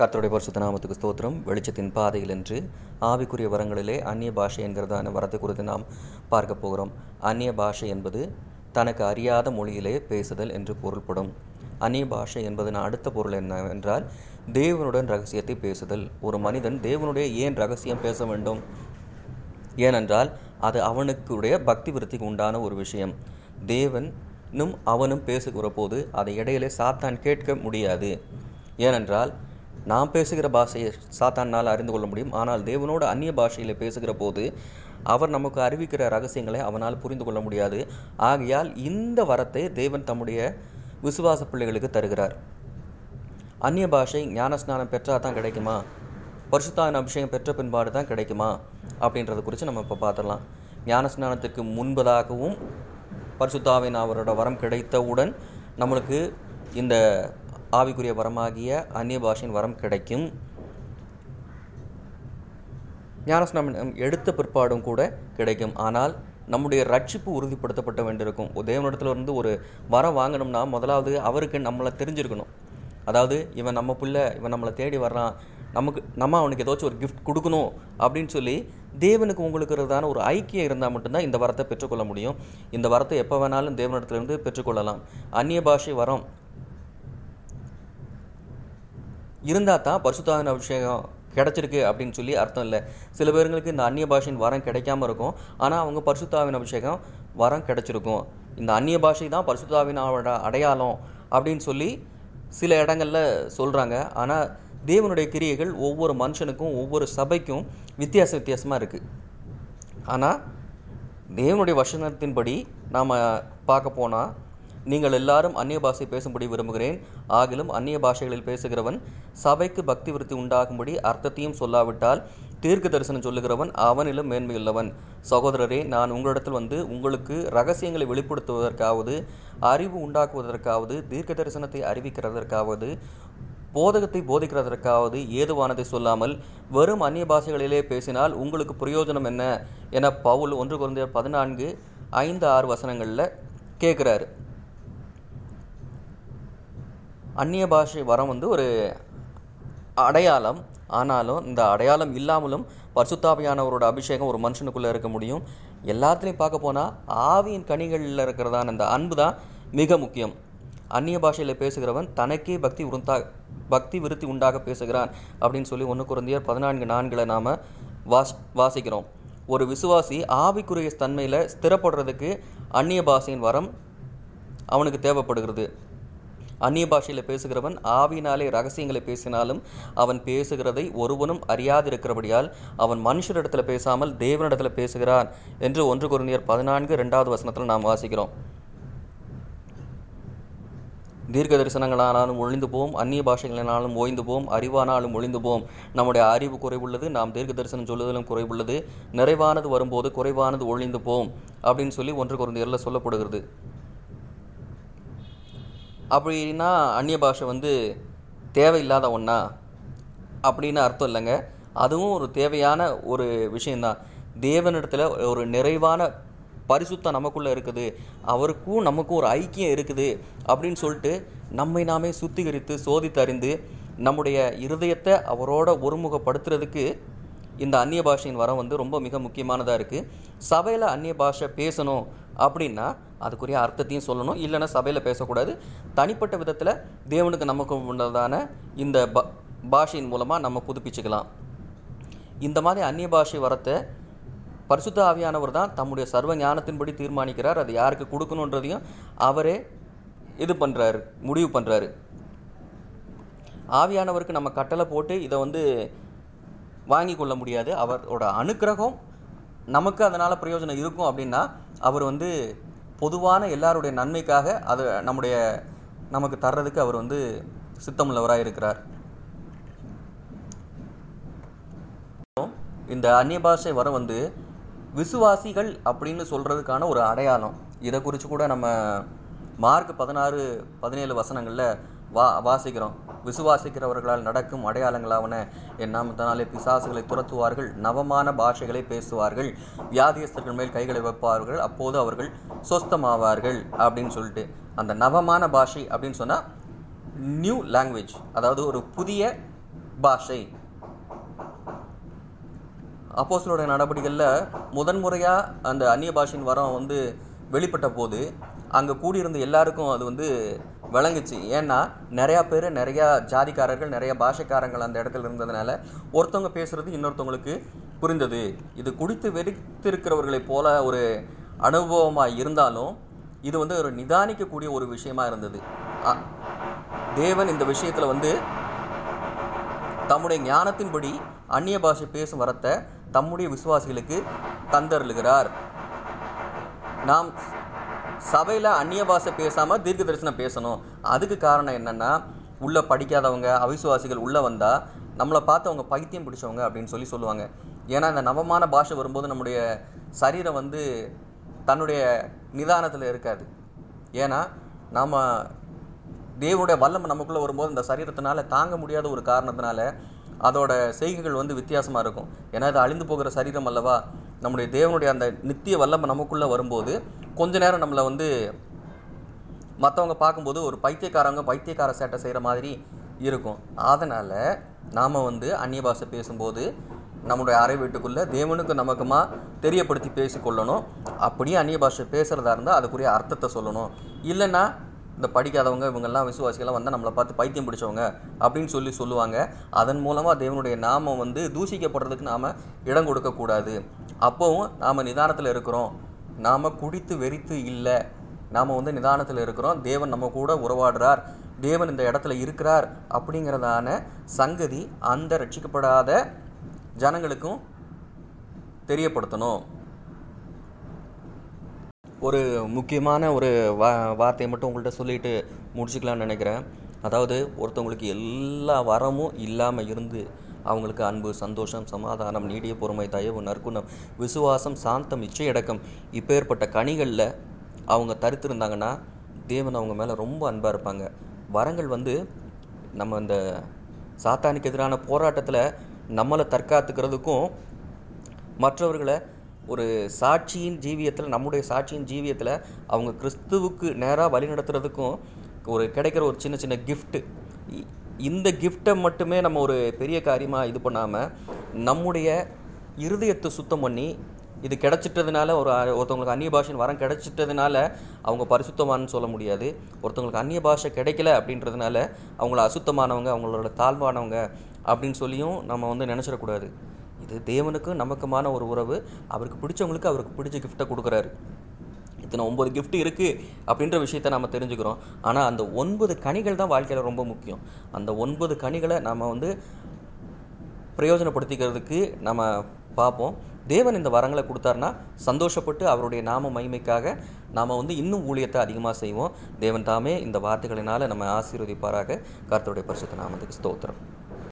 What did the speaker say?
கர்த்தருடைய பரிசுத்த நாமத்துக்கு ஸ்தோத்திரம். வெளிச்சத்தின் பாதையில் என்று ஆவிக்குரிய வரங்களிலே அந்நிய பாஷை என்கிறதான வரத்தை குறித்து நாம் பார்க்க போகிறோம். அந்நிய பாஷை என்பது தனக்கு அறியாத மொழியிலே பேசுதல் என்று பொருள்படும். அந்நிய பாஷை என்பதன் அடுத்த பொருள் என்னவென்றால் தேவனுடன் ரகசியத்தை பேசுதல். ஒரு மனிதன் தேவனுடைய ஏன் ரகசியம் பேச வேண்டும்? ஏனென்றால் அது அவனுக்குடைய பக்தி விருத்திக்கு உண்டான ஒரு விஷயம். தேவனும் அவனும் பேசுகிற போது அதை இடையிலே சாத்தான் கேட்க முடியாது. ஏனென்றால் நாம் பேசுகிற பாஷையை சாத்தானால் அறிந்து கொள்ள முடியும். ஆனால் தேவனோட அந்நிய பாஷையில் பேசுகிற போது அவர் நமக்கு அறிவிக்கிற ரகசியங்களை அவனால் புரிந்து கொள்ள முடியாது. ஆகையால் இந்த வரத்தை தேவன் தம்முடைய விசுவாச பிள்ளைகளுக்கு தருகிறார். அந்நிய பாஷை ஞானஸ்நானம் பெற்றால் தான் கிடைக்குமா? பரிசுத்தான அபிஷேகம் பெற்ற பின்பாடு தான் கிடைக்குமா? அப்படின்றத குறித்து நம்ம இப்போ பார்த்துடலாம். ஞானஸ்நானத்துக்கு முன்பதாகவும் பரிசுத்தாவின் அவரோட வரம் கிடைத்தவுடன் நம்மளுக்கு இந்த ஆவிக்குரிய வரமாகிய அந்நிய பாஷையின் வரம் கிடைக்கும். ஞானஸ்நானம் எடுத்த பிற்பாடும் கூட கிடைக்கும். ஆனால் நம்முடைய ரட்சிப்பு உறுதிப்படுத்தப்பட்ட வேண்டியிருக்கும். தேவனிடத்துல இருந்து ஒரு வரம் வாங்கணும்னா முதலாவது அவருக்கு நம்மளை தெரிஞ்சிருக்கணும். அதாவது இவன் நம்ம பிள்ளை இவன் நம்மளை தேடி வர்றான். நமக்கு நம்ம அவனுக்கு ஏதாச்சும் ஒரு கிஃப்ட் கொடுக்கணும் அப்படின்னு சொல்லி தேவனுக்கு உங்களுக்கு இருக்கிறதான ஒரு ஐக்கியம் இருந்தால் மட்டும்தான் இந்த வரத்தை பெற்றுக்கொள்ள முடியும். இந்த வரத்தை எப்போ வேணாலும் தேவனிடத்துலேருந்து பெற்றுக்கொள்ளலாம். அந்நிய பாஷை வரம் இருந்தால் தான் பரிசுத்தாவின் அபிஷேகம் கிடைச்சிருக்கு அப்படின்னு சொல்லி அர்த்தம் இல்லை. சில பேருங்களுக்கு இந்த அந்நிய பாஷையின் வரம் கிடைக்காம இருக்கும். ஆனால் அவங்க பரிசுத்தாவின் அபிஷேகம் வரம் கிடைச்சிருக்கும். இந்த அந்நிய பாஷை தான் பரிசுத்தாவின் அடையாளம் அப்படின்னு சொல்லி சில இடங்களில் சொல்கிறாங்க ஆனால் தேவனுடைய கிரியைகள் ஒவ்வொரு மனுஷனுக்கும் ஒவ்வொரு சபைக்கும் வித்தியாச வித்தியாசமாக இருக்குது ஆனால் தேவனுடைய வசனத்தின்படி நாம் பார்க்க போனால் நீங்கள் எல்லாரும் அந்நிய பாஷை பேசும்படி விரும்புகிறேன். ஆகிலும் அந்நிய பாஷைகளில் பேசுகிறவன் சபைக்கு பக்தி விருத்தி உண்டாகும்படி அர்த்தத்தையும் சொல்லாவிட்டால் தீர்க்க தரிசனம் சொல்லுகிறவன் அவனிலும் மேன்மையுள்ளவன். சகோதரரே நான் உங்களிடத்தில் வந்து உங்களுக்கு ரகசியங்களை வெளிப்படுத்துவதற்காவது அறிவு உண்டாக்குவதற்காவது தீர்க்க தரிசனத்தை அறிவிக்கிறதற்காவது போதகத்தை போதிக்கிறதற்காவது ஏதுவானதை சொல்லாமல் வெறும் அந்நிய பாஷைகளிலே பேசினால் உங்களுக்கு பிரயோஜனம் என்ன? என பவுல் ஒன்று குழந்தையர் பதினான்கு ஐந்து ஆறு வசனங்களில் கேட்குறாரு. அந்நிய பாஷை வரம் வந்து ஒரு அடையாளம். ஆனாலும் இந்த அடையாளம் இல்லாமலும் பரிசுத்தாபியானவரோட அபிஷேகம் ஒரு மனுஷனுக்குள்ளே இருக்க முடியும். எல்லாத்துலேயும் பார்க்க போனால் ஆவியின் கனிகளில் இருக்கிறதான அந்த அன்பு தான் மிக முக்கியம். அந்நிய பாஷையில் பேசுகிறவன் தனக்கே பக்தி உருந்தா பக்தி விருத்தி உண்டாக பேசுகிறான் அப்படின்னு சொல்லி ஒன்று குழந்தையர் பதினான்கு நான்கில் நாம் வாஸ் வாசிக்கிறோம். ஒரு விசுவாசி ஆவிக்குரிய தன்மையில் ஸ்திரப்படுறதுக்கு அந்நிய பாஷையின் வரம் அவனுக்கு தேவைப்படுகிறது. அந்நிய பாஷையில் பேசுகிறவன் ஆவினாலே ரகசியங்களை பேசினாலும் அவன் பேசுகிறதை ஒருவனும் அறியாதிருக்கிறபடியால் அவன் மனுஷரிடத்தில் பேசாமல் தேவனிடத்தில் பேசுகிறான் என்று ஒன்று குருந்தியர் பதினான்கு ரெண்டாவது வசனத்தில் நாம் வாசிக்கிறோம். தீர்க்க தரிசனங்களானாலும் ஒழிந்து போம் அந்நிய பாஷைகளினாலும் ஓய்ந்து போம் அறிவானாலும் ஒழிந்து போம் நம்முடைய அறிவு குறைவுள்ளது நாம் தீர்க்க தரிசனம் சொல்லுதலும் குறைவுள்ளது. நிறைவானது வரும்போது குறைவானது ஒழிந்து போம் அப்படின்னு சொல்லி ஒன்று குறைந்த சொல்லப்படுகிறது. அப்படின்னா அந்நிய பாஷை வந்து தேவையில்லாத ஒன்றா அப்படின்னு அர்த்தம் இல்லைங்க. அதுவும் ஒரு தேவையான ஒரு விஷயந்தான் தேவனிடத்தில் ஒரு நிறைவான பரிசுத்தம் நமக்குள்ளே இருக்குது. அவருக்கும் நமக்கும் ஒரு ஐக்கியம் இருக்குது அப்படின்னு சொல்லிட்டு நம்மை நாமே சுத்திகரித்து சோதித்தறிந்து நம்முடைய இருதயத்தை அவரோட ஒருமுகப்படுத்துறதுக்கு இந்த அந்நிய பாஷையின் வரம் வந்து ரொம்ப மிக முக்கியமானதாக இருக்குது சபையில் அந்நிய பாஷை பேசணும் அப்படின்னா அதுக்குரிய அர்த்தத்தையும் சொல்லணும். இல்லைன்னா சபையில் பேசக்கூடாது. தனிப்பட்ட விதத்தில் தேவனுக்கு நமக்கு உள்ளதான இந்த ப பாஷையின் மூலமாக நம்ம புதுப்பிச்சுக்கலாம். இந்த மாதிரி அந்நிய பாஷை வரத்தை பரிசுத்த ஆவியானவர் தான் தம்முடைய சர்வ ஞானத்தின்படி தீர்மானிக்கிறார். அது யாருக்கு கொடுக்கணுன்றதையும் அவரே இது பண்ணுறாரு முடிவு பண்ணுறாரு ஆவியானவருக்கு நம்ம கட்டளை போட்டு இதை வந்து வாங்கி கொள்ள முடியாது. அவரோட அனுக்கிரகம் நமக்கு அதனால் பிரயோஜனம் இருக்கும் அப்படின்னா அவர் வந்து பொதுவான எல்லாருடைய நன்மைக்காக அது நம்முடைய நமக்கு தர்றதுக்கு அவர் வந்து சித்தமுள்ளவராக இருக்கிறார். இந்த அந்நிய பாஷை வர வந்து விசுவாசிகள் அப்படின்னு சொல்கிறதுக்கான ஒரு அடையாளம். இதை குறித்து கூட நம்ம மார்க் பதினாறு பதினேழு வசனங்களில் வா வாசிக்கிறோம். விசுவாசிக்கிறவர்களால் நடக்கும் அடையாளங்களாவன. என் நாமத்தினாலே பிசாசுகளை துரத்துவார்கள் நவமான பாஷைகளை பேசுவார்கள் வியாதியஸ்தர்கள் மேல் கைகளை வைப்பார்கள் அப்போது அவர்கள் சொஸ்தமாவார்கள் அப்படின்னு சொல்லிட்டு. அந்த நவமான பாஷை அப்படின்னு சொன்னால் நியூ லாங்குவேஜ் அதாவது ஒரு புதிய பாஷை. அப்போசலோட நடவடிக்கைகளில் முதன்முறையாக அந்த அந்நிய பாஷையின் வரம் வந்து வெளிப்பட்ட போது அங்கே கூடியிருந்த எல்லாருக்கும் அது வந்து விளங்குச்சு. ஏன்னா நிறையா பேர் நிறையா ஜாதிக்காரர்கள் நிறையா பாஷைக்காரங்கள் அந்த இடத்துல இருந்ததுனால ஒருத்தவங்க பேசுறது இன்னொருத்தவங்களுக்கு புரிந்தது. இது குடித்து வெறித்திருக்கிறவர்களைப் போல ஒரு அனுபவமாக இருந்தாலும் இது வந்து ஒரு நிதானிக்கக்கூடிய ஒரு விஷயமா இருந்தது. தேவன் இந்த விஷயத்தில் வந்து தம்முடைய ஞானத்தின்படி அந்நிய பாஷை பேசும் வரத்தை தம்முடைய விசுவாசிகளுக்கு தந்தருளுகிறார். நாம் சபையில் அந்நிய பாஷை பேசாமல் தீர்க்க தரிசனம் பேசணும். அதுக்கு காரணம் என்னென்னா உள்ளே படிக்காதவங்க அவிசுவாசிகள் உள்ளே வந்தால் நம்மளை பார்த்து அவங்க பைத்தியம் பிடிச்சவங்க அப்படின்னு சொல்லி சொல்லுவாங்க. ஏன்னா இந்த நவமான பாஷை வரும்போது நம்முடைய சரீரம் வந்து தன்னுடைய நிதானத்தில் இருக்காது. ஏன்னா நாம் தேவனுடைய வல்லமை நமக்குள்ளே வரும்போது இந்த சரீரத்தினால தாங்க முடியாத ஒரு காரணத்தினால அதோட செய்கைகள் வந்து வித்தியாசமாக இருக்கும். ஏன்னா அது அழிந்து போகிற சரீரம் அல்லவா? நம்முடைய தேவனுடைய அந்த நித்திய வல்லமை நமக்குள்ளே வரும்போது கொஞ்ச நேரம் நம்மளை வந்து மற்றவங்க பார்க்கும்போது ஒரு பைத்தியக்காரங்க பைத்தியக்கார சேட்டை செய்கிற மாதிரி இருக்கும். அதனால் நாம் வந்து அந்நிய பாஷை பேசும்போது நம்முடைய அறை வீட்டுக்குள்ளே தேவனுக்கு நமக்குமா தெரியப்படுத்தி பேசிக்கொள்ளணும். அப்படியே அந்நிய பாஷை பேசுகிறதா இருந்தால் அதுக்குரிய அர்த்தத்தை சொல்லணும். இல்லைன்னா இந்த படிக்காதவங்க இவங்கெல்லாம் விசுவாசிகள்லாம் வந்தால் நம்மளை பார்த்து பைத்தியம் பிடிச்சவங்க அப்படின்னு சொல்லி சொல்லுவாங்க. அதன் மூலமாக தேவனுடைய நாமம் வந்து தூசிக்கப்படுறதுக்கு நாம் இடம் கொடுக்கக்கூடாது அப்போவும் நாம் நிதானத்தில் இருக்கிறோம். நாம் குடித்து வெறித்து இல்லை. நாம் வந்து நிதானத்தில் இருக்கிறோம். தேவன் நம்ம கூட உறவாடுறார். தேவன் இந்த இடத்துல இருக்கிறார் அப்படிங்கிறதான சங்கதி அந்த ரட்சிக்கப்படாத ஜனங்களுக்கும் தெரியப்படுத்தணும். ஒரு முக்கியமான ஒரு வா வார்த்தையை மட்டும் உங்கள்கிட்ட சொல்லிட்டு முடிச்சுக்கலாம்னு நினைக்கிறேன். அதாவது ஒருத்தவங்களுக்கு எல்லா வரமும் இல்லாமல் இருந்து அவங்களுக்கு அன்பு சந்தோஷம் சமாதானம் நீடிய பொறுமை தயவு நற்குணம் விசுவாசம் சாந்தம் இச்சையடக்கம் இப்பேற்பட்ட கனிகளில் அவங்க தருத்திருந்தாங்கன்னா தேவன் அவங்க மேலே ரொம்ப அன்பாக இருப்பாங்க. வரங்கள் வந்து நம்ம இந்த சாத்தானுக்கு எதிரான போராட்டத்தில் நம்மளை தற்காத்துக்கிறதுக்கும் மற்றவர்களை ஒரு சாட்சியின் ஜீவியத்தில் நம்முடைய சாட்சியின் ஜீவியத்தில் அவங்க கிறிஸ்துவுக்கு நேராக வழி நடத்துறதுக்கும் ஒரு கிடைக்கிற ஒரு சின்ன சின்ன கிஃப்ட்டு இந்த கிஃப்ட்டை மட்டுமே நம்ம ஒரு பெரிய காரியமாக இது பண்ணாமல் நம்முடைய இருதயத்தை சுத்தம் பண்ணி இது கிடைச்சிட்டதுனால ஒரு ஒருத்தவங்களுக்கு அந்நிய பாஷையின் வரம் கிடைச்சிட்டதுனால அவங்க பரிசுத்தமானு சொல்ல முடியாது. ஒருத்தவங்களுக்கு அந்நிய பாஷை கிடைக்கல அப்படின்றதுனால அவங்கள அசுத்தமானவங்க அவங்களோட தாழ்வானவங்க அப்படின்னு சொல்லியும் நம்ம வந்து நினச்சிடக்கூடாது. இது தேவனுக்கும் நமக்குமான ஒரு உறவு. அவருக்கு பிடிச்சவங்களுக்கு அவருக்கு பிடிச்ச கிஃப்ட்டை கொடுக்குறாரு. இத்தனை ஒன்பது கிஃப்ட் இருக்குது அப்படின்ற விஷயத்தை நம்ம தெரிஞ்சுக்கிறோம். ஆனால் அந்த ஒன்பது கனிகள் தான் வாழ்க்கையில் ரொம்ப முக்கியம். அந்த ஒன்பது கனிகளை நம்ம வந்து பிரயோஜனப்படுத்திக்கிறதுக்கு நம்ம பார்ப்போம். தேவன் இந்த வரங்களை கொடுத்தாருன்னா சந்தோஷப்பட்டு அவருடைய நாம மகிமைக்காக நாம் வந்து இன்னும் ஊழியத்தை அதிகமாக செய்வோம். தேவன் தாமே இந்த வார்த்தைகளினால் நம்ம ஆசீர்வதிப்பாராக. கர்த்தருடைய பரிசுத்த நாமத்துக்கு ஸ்தோத்திரம்.